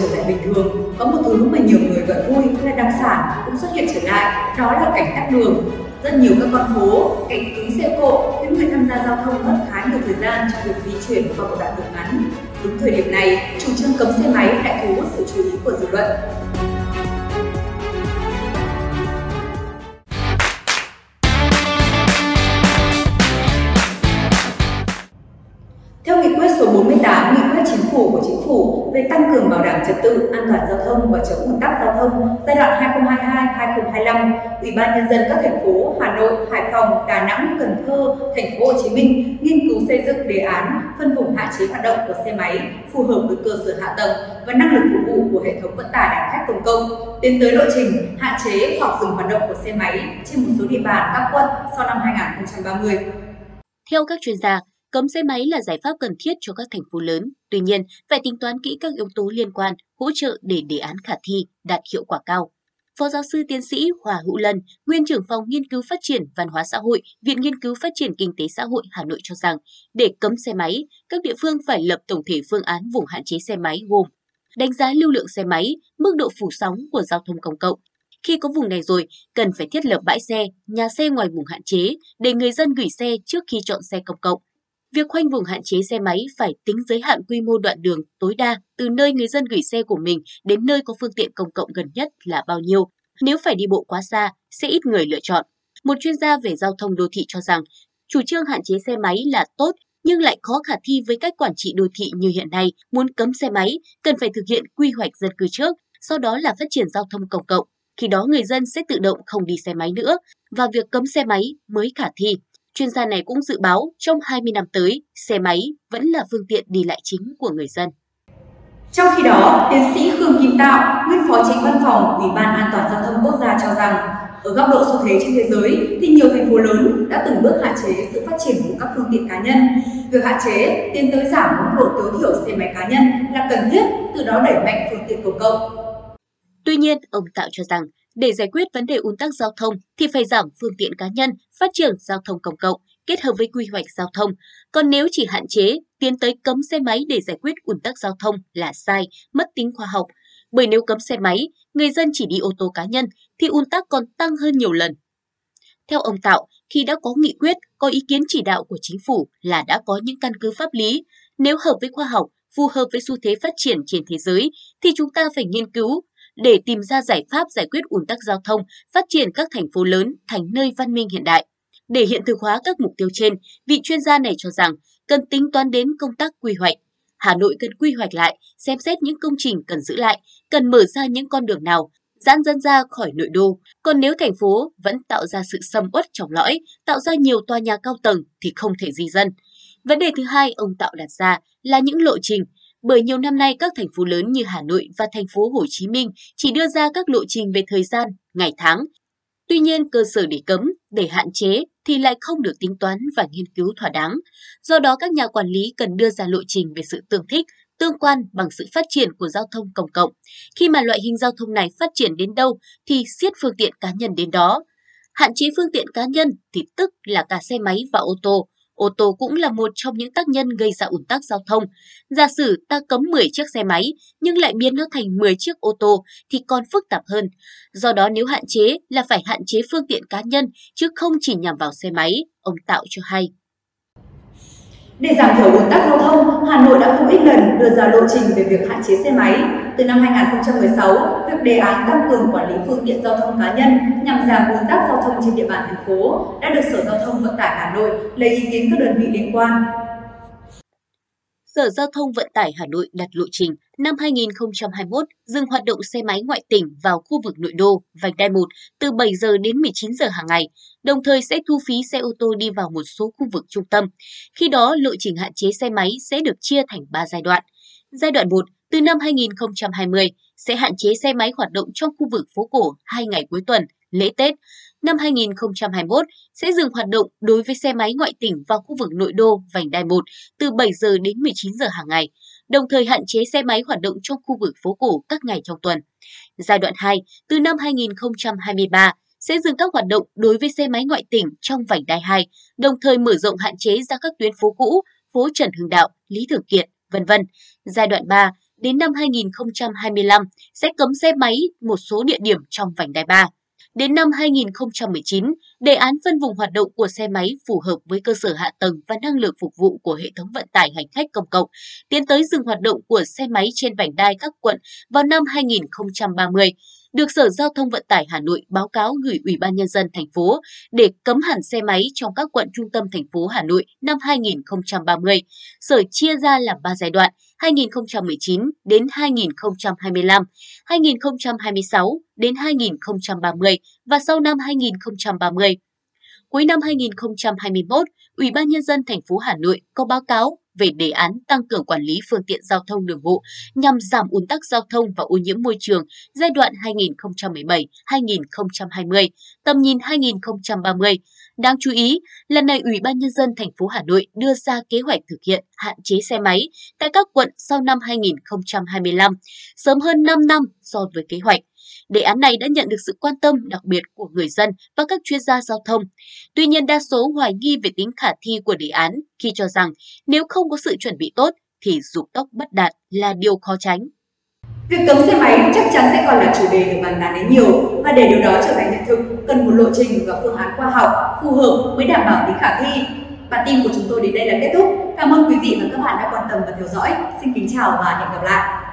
trở lại bình thường, có một thứ mà nhiều người gọi vui là đặc sản cũng xuất hiện trở lại, đó là cảnh tắc đường. Rất nhiều các con phố, cảnh cứng xe cộ khiến người tham gia giao thông mất khá nhiều thời gian trong việc di chuyển qua một đoạn đường ngắn. Đúng thời điểm này, chủ trương cấm xe máy lại thu hút sự chú ý của dư luận. Trật tự an toàn giao thông và chống ùn tắc giao thông giai đoạn 2022-2025, Ủy ban nhân dân các thành phố Hà Nội, Hải Phòng, Đà Nẵng, Cần Thơ, thành phố Hồ Chí Minh nghiên cứu xây dựng đề án phân vùng hạn chế hoạt động của xe máy phù hợp với cơ sở hạ tầng và năng lực phục vụ của hệ thống vận tải hành khách công cộng, tiến tới lộ trình hạn chế hoặc dừng hoạt động của xe máy trên một số địa bàn các quận sau năm 2030. Theo các chuyên gia, Cấm xe máy là giải pháp cần thiết cho các thành phố lớn, tuy nhiên phải tính toán kỹ các yếu tố liên quan, hỗ trợ để đề án khả thi, đạt hiệu quả cao. Phó giáo sư tiến sĩ Hòa Hữu Lân, nguyên trưởng phòng nghiên cứu phát triển văn hóa xã hội, Viện Nghiên cứu Phát triển Kinh tế xã hội Hà Nội cho rằng, để cấm xe máy, các địa phương phải lập tổng thể phương án vùng hạn chế xe máy gồm đánh giá lưu lượng xe máy, mức độ phủ sóng của giao thông công cộng. Khi có vùng này rồi, cần phải thiết lập bãi xe, nhà xe ngoài vùng hạn chế để người dân gửi xe trước khi chọn xe công cộng Việc khoanh vùng hạn chế xe máy phải tính giới hạn quy mô đoạn đường tối đa từ nơi người dân gửi xe của mình đến nơi có phương tiện công cộng gần nhất là bao nhiêu. Nếu phải đi bộ quá xa, sẽ ít người lựa chọn. Một chuyên gia về giao thông đô thị cho rằng, chủ trương hạn chế xe máy là tốt nhưng lại khó khả thi với cách quản trị đô thị như hiện nay. Muốn cấm xe máy, cần phải thực hiện quy hoạch dân cư trước, sau đó là phát triển giao thông công cộng. Khi đó người dân sẽ tự động không đi xe máy nữa và việc cấm xe máy mới khả thi. Chuyên gia này cũng dự báo trong 20 năm tới, xe máy vẫn là phương tiện đi lại chính của người dân. Trong khi đó, tiến sĩ Khương Kim Tạo, nguyên phó tránh văn phòng Ủy ban An toàn giao thông quốc gia cho rằng, ở góc độ xu thế trên thế giới thì nhiều thành phố lớn đã từng bước hạn chế sự phát triển của các phương tiện cá nhân. Việc hạn chế tiến tới giảm mức độ tối thiểu xe máy cá nhân là cần thiết, từ đó đẩy mạnh phương tiện công cộng. Tuy nhiên, ông Tạo cho rằng để giải quyết vấn đề ùn tắc giao thông thì phải giảm phương tiện cá nhân, phát triển giao thông công cộng kết hợp với quy hoạch giao thông. Còn nếu chỉ hạn chế, tiến tới cấm xe máy để giải quyết ùn tắc giao thông là sai, mất tính khoa học. Bởi nếu cấm xe máy, người dân chỉ đi ô tô cá nhân thì ùn tắc còn tăng hơn nhiều lần. Theo ông Tạo, khi đã có nghị quyết, có ý kiến chỉ đạo của chính phủ là đã có những căn cứ pháp lý. Nếu hợp với khoa học, phù hợp với xu thế phát triển trên thế giới, thì chúng ta phải nghiên cứu, để tìm ra giải pháp giải quyết ùn tắc giao thông, phát triển các thành phố lớn thành nơi văn minh hiện đại. Để hiện thực hóa các mục tiêu trên, vị chuyên gia này cho rằng cần tính toán đến công tác quy hoạch. Hà Nội cần quy hoạch lại, xem xét những công trình cần giữ lại, cần mở ra những con đường nào, giãn dân ra khỏi nội đô. Còn nếu thành phố vẫn tạo ra sự xâm uất trong lõi, tạo ra nhiều tòa nhà cao tầng thì không thể di dân. Vấn đề thứ hai ông Tạo đặt ra là những lộ trình, bởi nhiều năm nay các thành phố lớn như Hà Nội và thành phố Hồ Chí Minh chỉ đưa ra các lộ trình về thời gian, ngày tháng. Tuy nhiên, cơ sở để cấm, để hạn chế thì lại không được tính toán và nghiên cứu thỏa đáng. Do đó, các nhà quản lý cần đưa ra lộ trình về sự tương thích, tương quan bằng sự phát triển của giao thông công cộng. Khi mà loại hình giao thông này phát triển đến đâu thì siết phương tiện cá nhân đến đó. Hạn chế phương tiện cá nhân thì tức là cả xe máy và ô tô, Ô tô cũng là một trong những tác nhân gây ra ủn tắc giao thông. Giả sử ta cấm 10 chiếc xe máy nhưng lại biến nó thành 10 chiếc ô tô thì còn phức tạp hơn. Do đó nếu hạn chế là phải hạn chế phương tiện cá nhân chứ không chỉ nhằm vào xe máy, ông Tạo cho hay. Để giảm thiểu ùn tắc giao thông, Hà Nội đã không ít lần đưa ra lộ trình về việc hạn chế xe máy. Từ năm 2016, việc đề án tăng cường quản lý phương tiện giao thông cá nhân nhằm giảm ùn tắc giao thông trên địa bàn thành phố đã được Sở Giao thông Vận tải Hà Nội lấy ý kiến các đơn vị liên quan. Sở Giao thông Vận tải Hà Nội đặt lộ trình năm 2021 dừng hoạt động xe máy ngoại tỉnh vào khu vực nội đô, vành đai 1 từ 7 giờ đến 19 giờ hàng ngày, đồng thời sẽ thu phí xe ô tô đi vào một số khu vực trung tâm. Khi đó, lộ trình hạn chế xe máy sẽ được chia thành 3 giai đoạn. Giai đoạn 1 từ năm 2020 sẽ hạn chế xe máy hoạt động trong khu vực phố cổ hai ngày cuối tuần, lễ Tết. Năm 2021 sẽ dừng hoạt động đối với xe máy ngoại tỉnh vào khu vực nội đô vành đai 1 từ 7 giờ đến 19 giờ hàng ngày, đồng thời hạn chế xe máy hoạt động trong khu vực phố cổ các ngày trong tuần. Giai đoạn 2 từ năm 2023 sẽ dừng các hoạt động đối với xe máy ngoại tỉnh trong vành đai 2, đồng thời mở rộng hạn chế ra các tuyến phố cũ, phố Trần Hưng Đạo, Lý Thường Kiệt, vân vân. Giai đoạn 3 đến năm 2025 sẽ cấm xe máy một số địa điểm trong vành đai 3. Đến năm 2019, đề án phân vùng hoạt động của xe máy phù hợp với cơ sở hạ tầng và năng lực phục vụ của hệ thống vận tải hành khách công cộng, tiến tới dừng hoạt động của xe máy trên vành đai các quận vào năm 2030 được Sở Giao thông Vận tải Hà Nội báo cáo gửi Ủy ban Nhân dân thành phố để cấm hẳn xe máy trong các quận trung tâm thành phố Hà Nội năm 2030. Sở chia ra làm 3 giai đoạn 2019 đến 2025, 2026 đến 2030 và sau năm 2030. Cuối năm 2021, Ủy ban Nhân dân thành phố Hà Nội có báo cáo về đề án tăng cường quản lý phương tiện giao thông đường bộ nhằm giảm ùn tắc giao thông và ô nhiễm môi trường giai đoạn 2017-2020, tầm nhìn 2030. Đáng chú ý, lần này Ủy ban Nhân dân thành phố Hà Nội đưa ra kế hoạch thực hiện hạn chế xe máy tại các quận sau năm 2025, sớm hơn 5 năm so với kế hoạch. Đề án này đã nhận được sự quan tâm đặc biệt của người dân và các chuyên gia giao thông. Tuy nhiên, đa số hoài nghi về tính khả thi của đề án khi cho rằng nếu không có sự chuẩn bị tốt thì dục tốc bất đạt là điều khó tránh. Việc cấm xe máy chắc chắn sẽ còn là chủ đề được bàn tán đến nhiều và để điều đó trở thành hiện thực, cần một lộ trình và phương án khoa học phù hợp mới đảm bảo tính khả thi. Bản tin của chúng tôi đến đây là kết thúc. Cảm ơn quý vị và các bạn đã quan tâm và theo dõi. Xin kính chào và hẹn gặp lại.